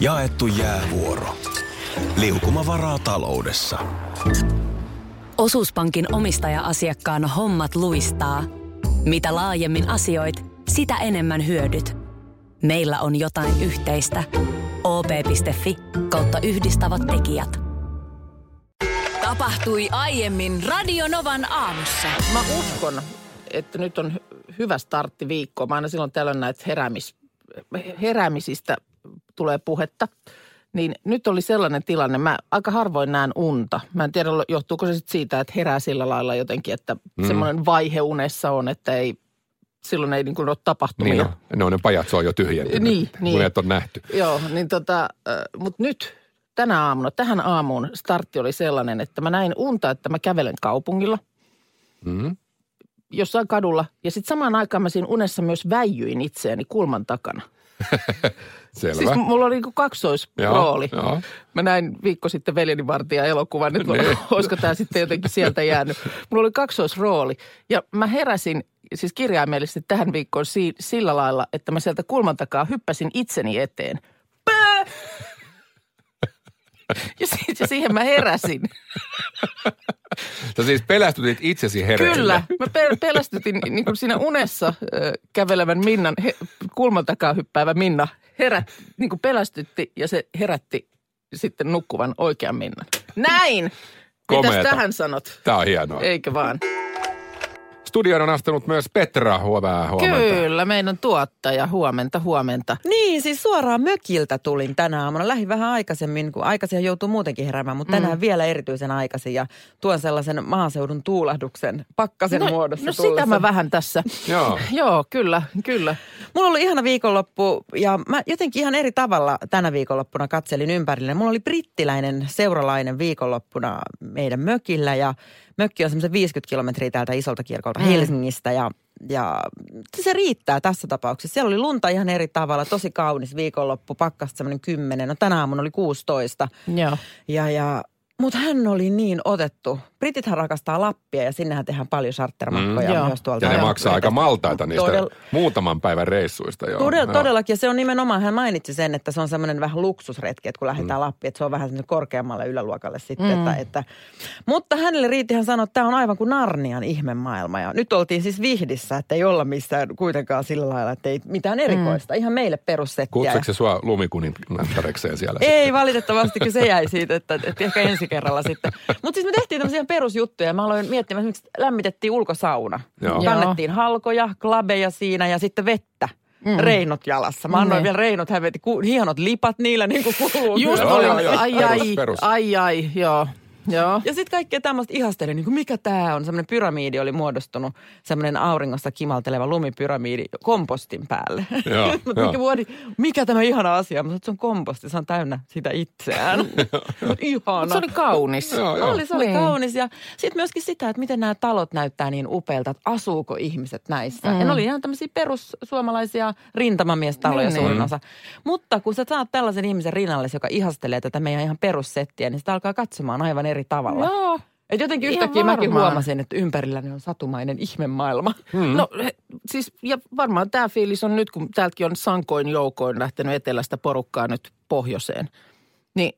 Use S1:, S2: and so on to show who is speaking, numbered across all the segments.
S1: Jaettu jäävuoro. Liukuma varaa taloudessa.
S2: Osuuspankin omistaja-asiakkaan hommat luistaa. Mitä laajemmin asioit, sitä enemmän hyödyt. Meillä on jotain yhteistä. op.fi kautta yhdistävät tekijät.
S3: Tapahtui aiemmin Radionovan aamussa.
S4: Mä uskon, että nyt on hy- hyvä startti viikko. Mä aina silloin tällöin näitä heräämis, heräämisistä tulee puhetta. Niin nyt oli sellainen tilanne, mä aika harvoin näen unta. Mä en tiedä, johtuuko se sit siitä, että herää sillä lailla jotenkin, että mm. semmoinen vaihe unessa on, että ei, silloin ei niin kuin ole tapahtumia.
S5: Niin on ne pajat, se on jo tyhjentynyt.
S4: Niin, niin.
S5: Unet on nähty.
S4: Joo, niin tota, mutta nyt tänä aamuna, tähän aamuun startti oli sellainen, että mä näin unta, että mä kävelen kaupungilla
S5: Mm.
S4: jossain kadulla. Ja sitten samaan aikaan mä siinä unessa myös väijyin itseäni kulman takana.
S5: Selvä.
S4: Siis mulla oli niinku kaksoisrooli.
S5: Joo, joo.
S4: Mä näin viikko sitten veljeni vartija elokuvan, että
S5: Niin.
S4: olisiko tämä sitten jotenkin sieltä jäänyt. Mulla oli kaksoisrooli ja mä heräsin siis kirjaimellisesti tähän viikkoon si- sillä lailla, että mä sieltä kulman takaa hyppäsin itseni eteen. Pää! Ja, si- ja siihen mä heräsin.
S5: Sä siis pelästytit itsesi hereille.
S4: Kyllä, mä pe- pelästytin niin kuin siinä unessa äh, kävelevän Minnan, he, kulman takaa hyppäävä Minna herät, niin kuin pelästytti ja se herätti sitten nukkuvan oikean Minnan. Näin! Mitäs
S5: Komeeta.
S4: tähän sanot?
S5: Tää on hienoa.
S4: Eikö vaan?
S5: Studioon on astunut myös Petra Huovää huomenta.
S4: Kyllä, meidän tuottaja. Huomenta, huomenta.
S6: Niin, siis suoraan mökiltä tulin tänä aamuna. Lähdin vähän aikaisemmin, kun aikaisin joutuu muutenkin heräämään, mutta tänään
S4: Mm.
S6: vielä erityisen aikaisin. Ja tuon sellaisen maaseudun tuulahduksen pakkasen
S4: no,
S6: muodossa
S4: no
S6: tullessa.
S4: sitä mä vähän tässä.
S5: Joo.
S4: Joo, kyllä, kyllä.
S6: Mulla oli ihana viikonloppu ja mä jotenkin ihan eri tavalla tänä viikonloppuna katselin ympärille. Mulla oli brittiläinen seuralainen viikonloppuna meidän mökillä ja mökki on semmoisen 50 kilometriä täältä isolta kirkolta
S4: Mm.
S6: Helsingistä ja ja se riittää tässä tapauksessa. Siellä oli lunta ihan eri tavalla, tosi kaunis viikonloppu, pakkasta semmoinen 10, no tänä aamuna oli 16.
S4: Joo.
S6: Ja, ja, mutta hän oli niin otettu. Britithän rakastaa Lappia ja sinnehän tehdään paljon chartermatkoja
S4: Mm, joo.
S6: myös tuolta.
S5: Ja ne maksaa aika maltaita niistä
S6: Todella-
S5: muutaman päivän reissuista. Joo.
S6: Todella,
S5: Joo.
S6: todellakin, ja se on nimenomaan, hän mainitsi sen, että se on semmoinen vähän luksusretki, että kun lähdetään mm. Lappiin, että se on vähän semmoinen korkeammalle yläluokalle sitten. Mm. Että, että, mutta hänelle riitti, hän sanoi, että tämä on aivan kuin Narnian ihmemaailma. Ja nyt oltiin siis Vihdissä, että ei olla missään kuitenkaan sillä lailla, että ei mitään erikoista. Mm. Ihan meille perussettiä.
S5: Kutsuiko se sua lumikuningattarekseen siellä?
S6: Ei valitettavasti, kyllä se jäi siitä, että, että ehkä ensi kerralla sitten. Mutta siis me tehtiin tämmöisiä perusjuttuja. Mä aloin miettimään, esimerkiksi lämmitettiin ulkosauna.
S5: Joo.
S6: Kannettiin halkoja, klabeja siinä ja sitten vettä. Mm. Reinot jalassa. Mä annoin
S4: Mm.
S6: vielä reinot, hän veti ku, hienot lipat niillä niin kuin kuuluu.
S4: Just
S5: Joo,
S4: oli,
S5: joo, joo.
S4: ai
S5: Perus,
S4: ai,
S5: perus.
S4: ai ai, joo. Joo.
S6: Ja sitten kaikkea tämmöistä ihastelin, niin kuin mikä tämä on. Semmoinen pyramiidi oli muodostunut, semmoinen auringossa kimalteleva lumipyramiidi kompostin päälle.
S5: Joo,
S6: mikä, vuodi, mikä tämä ihana asia? Mutta se on komposti, se on täynnä sitä itseään. Mut ihana.
S4: Se oli kaunis.
S5: Joo, joo.
S6: Oli, se oli
S4: Niin.
S6: kaunis. Ja sitten myöskin sitä, että miten nämä talot näyttää niin upeilta, että asuuko ihmiset näissä. Mm. Ja ne oli ihan tämmöisiä perussuomalaisia rintamamiestaloja
S4: Niin,
S6: suurin
S5: niin.
S6: osa. Mutta kun sä saat tällaisen ihmisen rinnalle, joka ihastelee tätä meidän ihan perussettiä, niin sitä alkaa katsomaan aivan eri tavalla.
S4: Joo.
S6: Et jotenkin
S4: Ihan
S6: yhtäkkiä mäkin
S4: varmaan.
S6: huomasin, että ympärilläni on satumainen ihmemaailma.
S4: Mm. No siis, ja varmaan tämä fiilis on nyt, kun täältäkin on sankoin joukoin lähtenyt etelästä porukkaa nyt pohjoiseen. Niin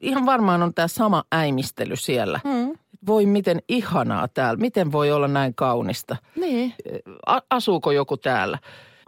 S4: ihan varmaan on tämä sama äimistely siellä.
S6: Mm.
S4: Voi miten ihanaa täällä, miten voi olla näin kaunista.
S6: Niin.
S4: A- asuuko joku täällä?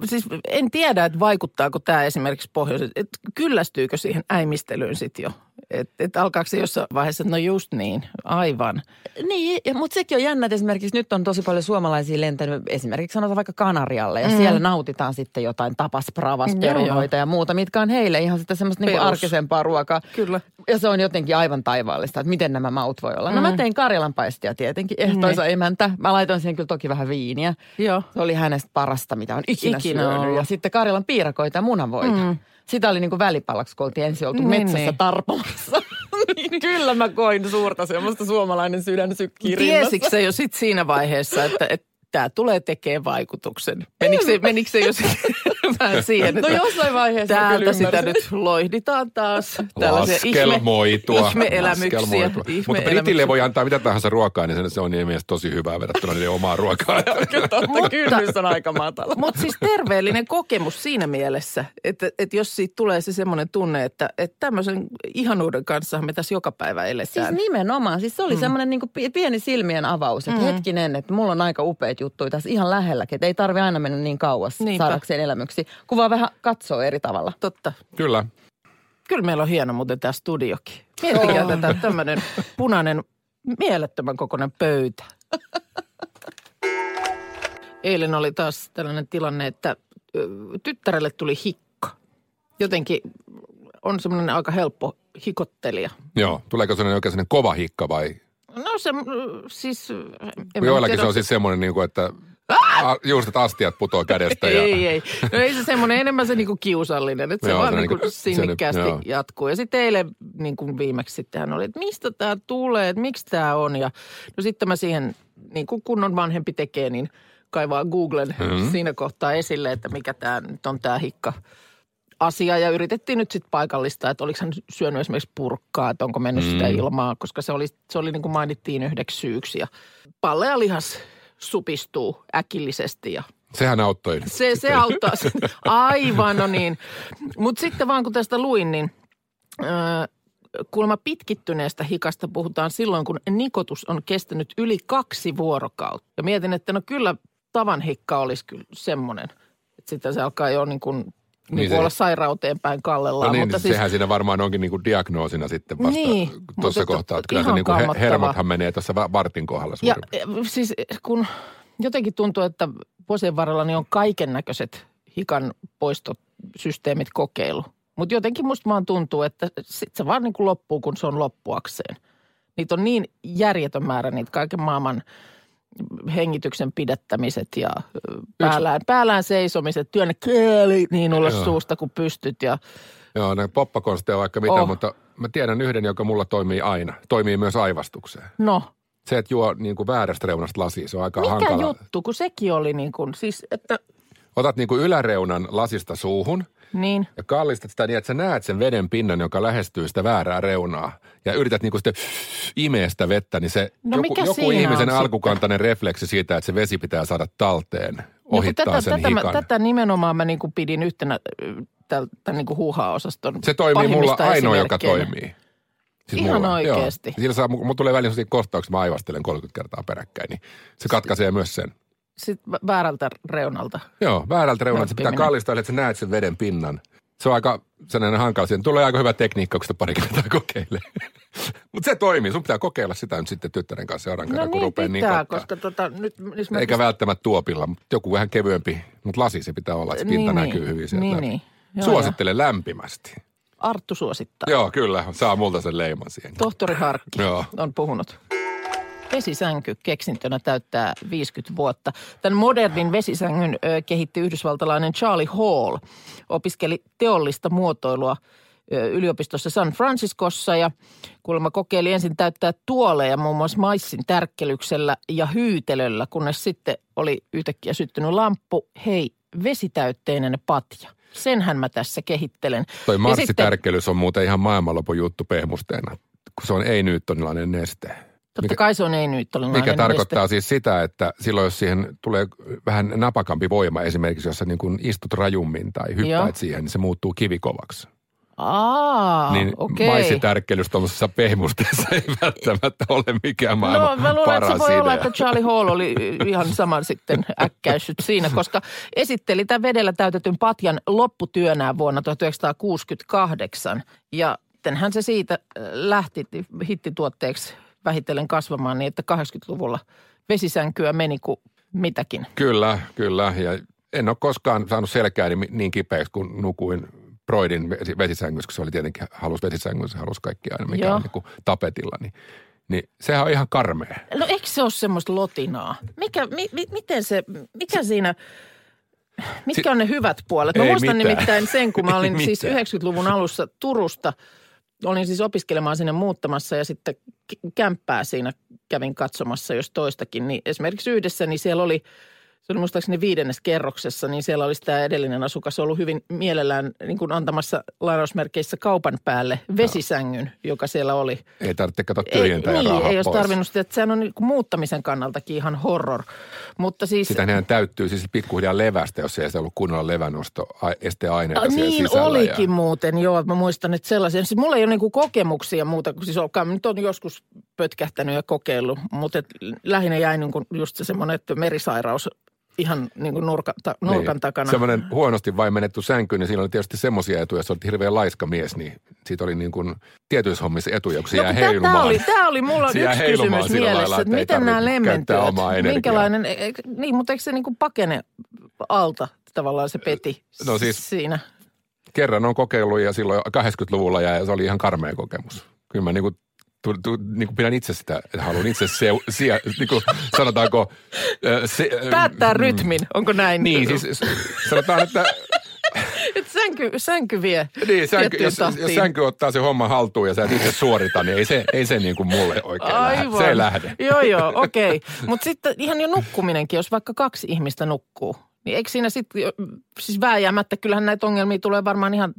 S4: Siis en tiedä, että vaikuttaako tämä esimerkiksi pohjoiseen, että kyllästyykö siihen äimistelyyn sitten jo. Että et alkaako se jossain vaiheessa, että no just niin, aivan.
S6: Niin, ja, mutta sekin on jännä, että esimerkiksi nyt on tosi paljon suomalaisia lentänyt esimerkiksi sanotaan vaikka Kanarialle ja mm. siellä nautitaan sitten jotain tapas, pravas, perunoita ja muuta, mitkä on heille ihan sitä semmoista niinku arkisempaa ruokaa.
S4: Kyllä.
S6: Ja se on jotenkin aivan taivaallista, että miten nämä maut voi olla. No mä tein karjalanpaistia tietenkin, ehtoisa emäntä. Mä laitoin siihen kyllä toki vähän viiniä.
S4: Joo.
S6: Se oli hänestä parasta, mitä on ikinä,
S4: Ikinä
S6: syönyt. Ja sitten Karjalan piirakoita ja munavoita. Mm. Sitä oli niin kuin välipallaksi, kun oltiin ensin oltu
S4: Niin,
S6: metsässä
S4: niin.
S6: tarpomassa. niin kyllä mä koin suurta semmoista suomalainen sydän sykkii.
S4: Tiesitkö sä jo sit siinä vaiheessa, että, että tämä tulee tekemään vaikutuksen. Menikö se, menikö se jos vähän siihen,
S6: No
S4: että
S6: jossain vaiheessa
S4: täältä
S6: kyllä
S4: sitä nyt loihditaan taas. Tällaisia
S5: Laskelmoitua.
S4: ihme-elämyksiä.
S5: Laskelmoitua. Mutta. Britille voi antaa mitä tahansa ruokaa, niin se- se on niin mielestä tosi hyvää verrattuna niiden omaa ruokaa.
S6: Kyllä totta, kynnys on aika matala.
S4: Mutta siis terveellinen kokemus siinä mielessä, että, että jos siitä tulee se semmoinen tunne, että, että tämmöisen ihanuuden kanssa me tässä joka päivä
S6: Siis
S4: eletään.
S6: nimenomaan. Siis se oli mm. semmoinen niin pieni silmien avaus, että mm. hetkinen, että mulla on aika upeat juttuja tässä ihan lähelläkin. Että ei tarvi aina mennä niin kauas
S4: Niinpä.
S6: saadakseen elämyksiä, kun vaan vähän katsoo eri tavalla.
S4: Totta.
S5: Kyllä.
S4: Kyllä meillä on hieno muuten tämä studiokin. Miettikää tätä tämmöinen punainen, mielettömän kokoinen pöytä. Eilen oli taas tällainen tilanne, että tyttärelle tuli hikka. Jotenkin on semmoinen aika helppo hikottelija.
S5: Joo. Tuleeko sellainen oikein sellainen kova hikka vai?
S4: No se, siis... en mä
S5: Joillakin
S4: tiedä,
S5: se on siis semmoinen, niin kuin, että a- just, että astiat putoo kädestä. Ja,
S4: Ei, ei. No ei se semmoinen, enemmän se niinku kiusallinen, että se
S5: Joo,
S4: vaan
S5: se
S4: niinku
S5: niinku- se
S4: sinnikkäästi
S5: joo.
S4: jatkuu. Ja sitten eilen niinku viimeksi sitten hän oli, että mistä tämä tulee, että miksi tämä on. Ja no sitten mä siihen, niin kuin kunnon vanhempi tekee, niin kaivaa Googlen mm-hmm. siinä kohtaa esille, että mikä tämä nyt on tämä hikka asia. Ja yritettiin nyt sitten paikallista, että oliko hän syönyt esimerkiksi purkkaa, että onko mennyt mm. sitä ilmaa, koska se oli, se oli niin kuin mainittiin yhdeksi syyksi. Ja pallea lihas supistuu äkillisesti ja
S5: Sehän auttoi.
S4: se, se auttaa. Aivan, no niin. Mutta sitten vaan kun tästä luin, niin äh, kuulemma pitkittyneestä hikasta puhutaan silloin, kun nikotus on kestänyt yli kaksi vuorokautta. Ja mietin, että no kyllä tavan hikka olisi kyllä semmoinen. Että sitten se alkaa jo niin kuin, niin
S5: Niin
S4: kuin
S5: se-
S4: olla sairauteen päin kallellaan.
S5: No niin,
S4: mutta
S5: siis, sehän siinä varmaan onkin niinku diagnoosina sitten vasta
S4: Niin,
S5: tuossa kohtaa.
S4: että
S5: kyllä se he,
S4: kammottavaa.
S5: hermothan menee tuossa va- vartin kohdalla
S4: Ja
S5: suurin
S4: eh, siis kun jotenkin tuntuu, että vuosien varrella niin on kaiken näköiset hikan poistosysteemit kokeilu. Mutta jotenkin musta vaan tuntuu, että sit se vaan niin kuin loppuu, kun se on loppuakseen. Niitä on niin järjetön määrä niitä kaiken maailman hengityksen pidättämiset ja päällään, päällään seisomiset, työnnä kieli niin ulos
S5: Joo.
S4: suusta kuin pystyt ja
S5: Joo, ne poppakonsteja vaikka mitä,
S4: Oh.
S5: mutta mä tiedän yhden, joka mulla toimii aina. Toimii myös aivastukseen.
S4: no,
S5: Se, että juo niin kuin väärästä reunasta lasia, se on aika
S4: mikä
S5: hankala.
S4: juttu, kun sekin oli niin kuin, siis että
S5: Otat niin kuin yläreunan lasista suuhun
S4: niin,
S5: ja kallistat sitä niin, että sä näet sen veden pinnan, joka lähestyy sitä väärää reunaa. Ja yrität niin kuin sitten imeä sitä vettä, niin se
S4: No
S5: joku, joku ihmisen
S4: sitten?
S5: alkukantainen refleksi siitä, että se vesi pitää saada talteen,
S4: No kun
S5: ohittaa
S4: tätä,
S5: sen
S4: tätä, mä,
S5: hikan.
S4: tätä nimenomaan mä niin kuin pidin yhtenä tämän niin kuin huuhaa-osaston
S5: Se toimii mulla ainoa, joka toimii.
S4: Ihan
S5: mulla,
S4: oikeesti?
S5: Joo. Sillä saa, mulla tulee välillä kohtauksia, mä aivastelen 30 kertaa peräkkäin, niin se katkaisee myös sen.
S4: Sitten vä- väärältä reunalta.
S5: Joo, väärältä reunalta se pitää kallistaa, että sä näet sen veden pinnan. Se on aika sellainen hankala. Siihen tulee aika hyvä tekniikka, kun sitä pari kertaa kokeilee. Mutta se toimii. Sun pitää kokeilla sitä nyt sitten tyttären kanssa seuraavan
S4: No
S5: kerran, kun
S4: niin
S5: rupeaa niin
S4: pitää,
S5: kottaa.
S4: koska tota, nyt mä
S5: Eikä välttämättä tuopilla, mutta joku vähän kevyempi. Mutta lasi se pitää olla, että se pinta
S4: Niin,
S5: näkyy
S4: niin.
S5: hyvin sieltä
S4: Niin, niin. Joo,
S5: Suosittelen lämpimästi.
S4: Arttu suosittaa.
S5: Joo, kyllä. Saa multa sen leiman siihen.
S4: Tohtori Harkki
S5: Joo.
S4: on puhunut. Vesisänky keksintönä täyttää 50 vuotta. Tämän modernin vesisängyn kehitti yhdysvaltalainen Charlie Hall. Opiskeli teollista muotoilua yliopistossa San Franciscossa ja kuulemma kokeili ensin täyttää tuoleja muun muassa maissin tärkkelyksellä ja hyytelöllä, kunnes sitten oli yhtäkkiä syttynyt lamppu. Hei, vesitäytteinen patja. Senhän mä tässä kehittelen.
S5: Toi
S4: sitten-
S5: marssitärkkelys on muuten ihan maailmanlopun juttu pehmusteena, kun se on ei-newtonilainen neste.
S4: Totta
S5: Mikä-
S4: kai se on ei nyt
S5: Mikä tarkoittaa siis sitä, että silloin jos siihen tulee vähän napakampi voima, esimerkiksi jos sä niin kuin istut rajummin tai hyppäät
S4: Joo.
S5: siihen, niin se muuttuu kivikovaksi.
S4: Aa,
S5: niin
S4: okei.
S5: maissitärkkelys tuommoisessa pehmusteessa ei välttämättä ole mikään
S4: No
S5: maailman
S4: mä luulen, että se voi
S5: idea.
S4: olla, että Charlie Hall oli ihan saman sitten äkkäissyt siinä, koska esitteli tämän vedellä täytetyn patjan lopputyönään vuonna 1968. Ja sittenhän se siitä äh, lähti hittituotteeksi vähitellen kasvamaan niin, että 80-luvulla vesisänkyä meni kuin mitäkin.
S5: Kyllä, kyllä. Ja en ole koskaan saanut selkääni mi- niin kipeäksi, kun nukuin Broidin vesi- vesisängyssä, kun se oli tietenkin, halusi vesisängyn, se halusi kaikki aina, mikä
S4: Joo.
S5: on niin kuin tapetilla. Niin, niin sehän on ihan karmea.
S4: No eikö se ole semmoista lotinaa? Mikä, mi, mi, miten se, mikä siinä, mitkä on ne hyvät puolet? Mä
S5: Ei
S4: muistan
S5: mitään.
S4: nimittäin sen, kun mä olin siis
S5: mitään.
S4: 90-luvun alussa Turusta olin siis opiskelemaan sinne muuttamassa ja sitten kämppää siinä kävin katsomassa jos toistakin. Niin esimerkiksi yhdessä, niin siellä oli, se oli muistaakseni viidennes kerroksessa, niin siellä olisi tämä edellinen asukas ollut hyvin mielellään niin kuin antamassa lainausmerkeissä kaupan päälle vesisängyn, joka siellä oli.
S5: Ei tarvitse katsoa
S4: Ei,
S5: tyhjentää ja
S4: niin, ei olisi tarvinnut sitä, että sehän on niin kuin muuttamisen kannaltakin ihan horror. Mutta siis...
S5: Sitähän täyttyy siis pikkuhiljaa levästä, jos ei se ollut kunnolla levänosto a- esteaineita
S4: Ah,
S5: siellä
S4: niin
S5: sisällä.
S4: olikin
S5: ja,
S4: muuten, joo. Mä muistan, että sellaisen. Siis mulla ei ole niinku kokemuksia muuta, kuin siis olkaa, nyt on joskus pötkähtänyt ja kokeillut, mutta et lähinnä jäi niinku just se semmoinen, että merisairaus ihan niinku nurka, ta, nurkan
S5: niin.
S4: takana.
S5: Semmoinen huonosti vain menetty sänky, niin siinä oli tietysti semmoisia etuja, jos olet hirveän laiska mies, niin siitä oli niin kuin tietyissä hommissa etuja, kun se jää
S4: No tää-
S5: heilumaan.
S4: Tämä oli, tämä oli mulla
S5: Se jää
S4: yksi kysymys mielessä,
S5: lailla,
S4: että
S5: että
S4: miten nämä lemmentyöt, minkälainen, e- e- niin, mutta eikö se niinku pakene alta tavallaan se peti
S5: No siis-
S4: siinä?
S5: Kerran on kokeillut ja silloin 80-luvulla ja se oli ihan karmea kokemus. Kyllä mä niin kuin, tu, tu, niin kuin pidän itse sitä, että haluan itse se, sie, niin kuin, sanotaanko... Se,
S4: Päättää rytmin, onko näin?
S5: Niin, siis sanotaan, että
S4: Et sänky, sänky vie
S5: niin, sänky, jos, jos sänky ottaa se homma haltuun ja sä et itse suorita, niin ei se, ei se niin kuin mulle oikein lähde. Se ei lähde.
S4: Joo, joo, okei. Okay. Mutta sitten ihan jo nukkuminenkin, jos vaikka kaksi ihmistä nukkuu, niin eikö siinä sitten, siis vääjäämättä, kyllähän näitä ongelmia tulee varmaan ihan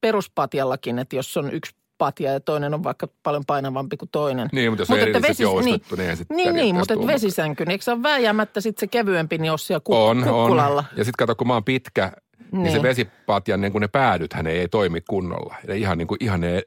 S4: peruspatjallakin, että jos on yksi patja ja toinen on vaikka paljon painavampi kuin toinen.
S5: Niin, mutta jos on
S4: Mutta että
S5: erilliset
S4: vesis-
S5: joustettu, niin sitten
S4: Niin, niin
S5: periaatteessa
S4: mutta että
S5: tuu
S4: vesisänky, niin eikö se ole vääjäämättä sitten se kevyempi, niin jos siellä kuk-
S5: On,
S4: kukkulalla?
S5: on. Ja sitten kato, kun mä oon pitkä, niin, niin se
S4: Niin.
S5: vesipatjan niin kun ne päädythän ei toimi kunnolla. Ja ihan, niin kuin, ihan ne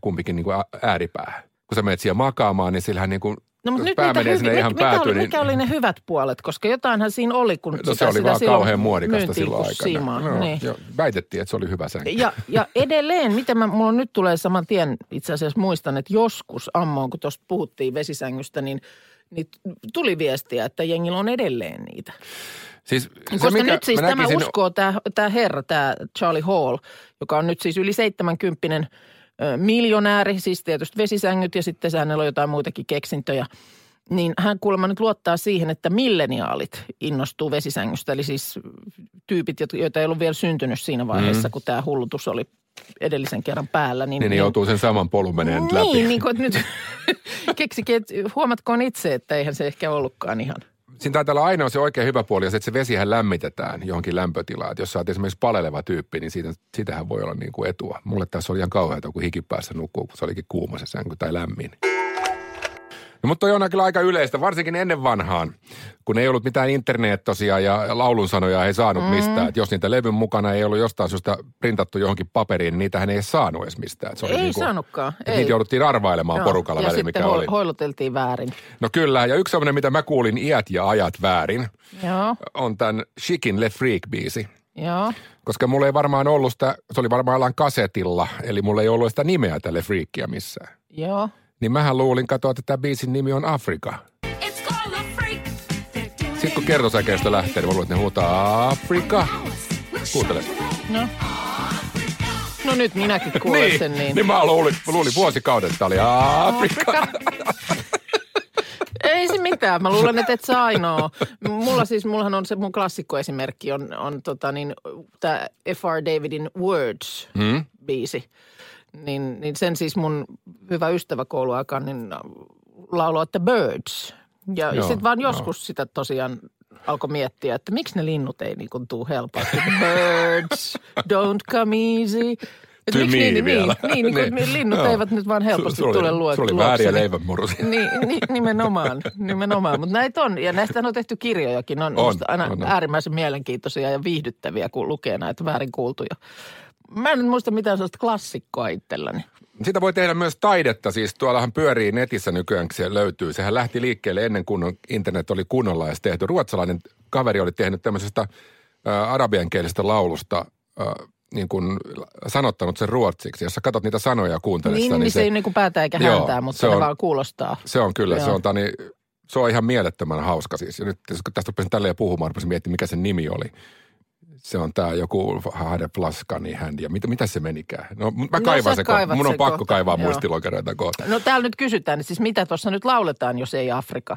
S5: kumpikin niin kuin ääripää. Kun sä menet siellä makaamaan, niin sillähän niin kuin,
S4: No, mutta nyt
S5: pää menee
S4: hyvi-
S5: sinne ihan
S4: mikä,
S5: päätyyn,
S4: oli,
S5: niin
S4: mikä oli ne hyvät puolet? Koska jotainhan siinä oli, kun
S5: no,
S4: sitä,
S5: se oli
S4: sitä
S5: vaan
S4: silloin
S5: kauhean muodikasta silloin aikana.
S4: siimaa.
S5: No,
S4: niin.
S5: jo, väitettiin, että se oli hyvä sänky.
S4: Ja, ja edelleen, miten mä, mulla nyt tulee saman tien itse asiassa muistan, että joskus ammoon, kun tuosta puhuttiin vesisängystä, niin, niin tuli viestiä, että jengillä on edelleen niitä.
S5: Siis,
S4: Koska
S5: mikä
S4: nyt siis
S5: mä
S4: tämä
S5: näkisin-
S4: uskoo, tämä, tämä herra, tämä Charlie Hall, joka on nyt siis yli 70 miljonääri, siis tietysti vesisängyt ja sitten hänellä on jotain muitakin keksintöjä. Niin hän kuulemma nyt luottaa siihen, että milleniaalit innostuu vesisängystä, eli siis tyypit, jotka- joita ei ollut vielä syntynyt siinä vaiheessa, mm. kun tämä hullutus oli edellisen kerran päällä. Niin,
S5: Niin, niin joutuu sen saman polun meneen nyt läpi.
S4: Niin, niin kuin, että nyt keksikin, että huomatkoon itse, että eihän se ehkä ollutkaan ihan.
S5: Siinä taitaa olla ainoa se oikein hyvä puoli, on se, että se vesihän lämmitetään johonkin lämpötilaan. Et jos sä oot esimerkiksi paleleva tyyppi, niin siitä, sitähän voi olla niin kuin etua. Mulle tässä oli ihan kauheata, kun hikipäässä nukkuu, kun se olikin kuuma se sänky tai lämmin. No, mutta toi on kyllä aika yleistä, varsinkin ennen vanhaan, kun ei ollut mitään internettosia ja laulun sanoja ei saanut mm. mistään. Et jos niitä levyn mukana ei ollut jostain syystä printattu johonkin paperiin, niin niitähän ei saanut edes mistään. Et se oli
S4: Ei
S5: niinku-
S4: saanutkaan,
S5: et
S4: ei.
S5: Niitä jouduttiin arvailemaan
S4: Joo,
S5: porukalla
S4: ja
S5: välillä,
S4: sitten
S5: mikä
S4: ho-
S5: oli.
S4: hoiloteltiin väärin.
S5: No kyllä, ja yksi sellainen, mitä mä kuulin iät ja ajat väärin,
S4: Joo,
S5: on tämän Chicken Le Freak-biisi.
S4: joo.
S5: Koska mulla ei varmaan ollut sitä, se oli varmaan kasetilla, eli mulla ei ollut sitä nimeä tälle Freakia missään.
S4: Joo.
S5: Niin mähän luulin katsoa, että tämä biisin nimi on Afrika. Sitten kun kertosäkeestä lähtee, niin mä luulen, että ne huutaa Afrika. Kuuntele.
S4: No. No nyt minäkin kuulen
S5: Niin,
S4: sen niin.
S5: niin mä luulin, mä luulin vuosikaudet, että tämä oli Afrika.
S4: Ei se mitään. Mä luulen, että et sä ainoa. Mulla siis, mullahan on se mun klassikkoesimerkki on, on tota niin, tämä F.R. Davidin Words
S5: Hmm?
S4: Niin, niin sen siis mun hyvä ystävä kouluaikaan niin lauloi, että Birds. Ja
S5: Joo,
S4: sitten vaan
S5: joo.
S4: joskus sitä tosiaan alkoi miettiä, että miksi ne linnut ei niin tuu helposti. Birds, don't come easy. Et
S5: To
S4: miksi
S5: me
S4: niin,
S5: vielä.
S4: Niin, niin, niin,
S5: Niin.
S4: linnut
S5: Joo.
S4: eivät nyt vaan helposti
S5: oli-
S4: tule luo,
S5: Se oli vääriä leivänmurusia.
S4: Niin, ni, nimenomaan, nimenomaan. Mutta näitä on, ja näistä on tehty kirjojakin. Ne on,
S5: On,
S4: aina
S5: on, on.
S4: äärimmäisen mielenkiintoisia ja viihdyttäviä, kun lukee näitä väärin kuultuja. Mä en muista mitään sellaista klassikkoa itselläni.
S5: Sitä voi tehdä myös taidetta, siis tuollahan pyörii netissä nykyään, kun se löytyy. Sehän lähti liikkeelle ennen kuin internet oli kunnolla ja tehty. Ruotsalainen kaveri oli tehnyt tämmöisestä ä, arabiankielisestä laulusta ä, niin kuin sanottanut sen ruotsiksi. Jos sä katsot niitä sanoja ja kuuntelet
S4: Niin,
S5: sitä,
S4: niin,
S5: niin
S4: se ei niin kuin päätä eikä
S5: Joo,
S4: häntää, mutta
S5: se
S4: ne
S5: on-
S4: vaan kuulostaa.
S5: se on kyllä, se
S4: Joo.
S5: on, tani, se on ihan mielettömän hauska siis. Ja nyt jos tästä rupesin tälleen puhumaan, rupesin miettimään, mikä sen nimi oli. Se on tämä joku Hade Flaskani Hand ja mitä, mitä se menikään? No mä
S4: No,
S5: kaivan
S4: sä
S5: sen kohta. Mun on
S4: sen
S5: pakko
S4: kohta,
S5: kaivaa
S4: joo.
S5: muistilokeroita kohta.
S4: No täällä nyt kysytään, siis mitä tuossa nyt lauletaan, jos ei Afrika?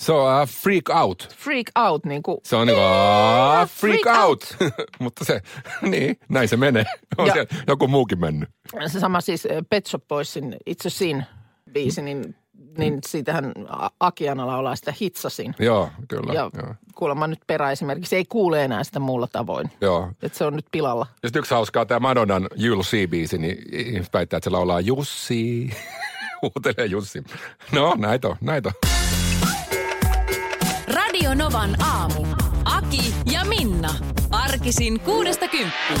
S5: Se on uh, freak out.
S4: Freak out, niin kuin
S5: Se on niin kuin, uh, freak
S4: freak
S5: out. Mutta se, niin, näin se menee. On
S4: Ja-
S5: siellä joku muukin mennyt.
S4: se sama siis eh, Pet Shop Boysin It's a Sin biisi, niin, niin siitähän A- Akiana laulaa sitä Hitsasin.
S5: Joo, kyllä.
S4: Ja
S5: joo.
S4: kuulemma nyt perä esimerkiksi ei kuule enää sitä muulla tavoin.
S5: joo.
S4: Että se on nyt pilalla.
S5: Ja sitten yksi hauskaa, tämä Madonnan You'll See-biisi, niin ihmiset väittää, että se laulaa Jussi. Huutelee Jussi. No, näitä on, näitä on.
S3: Radio Novan aamu. Aki ja Minna. Arkisin kuudesta kymppiin.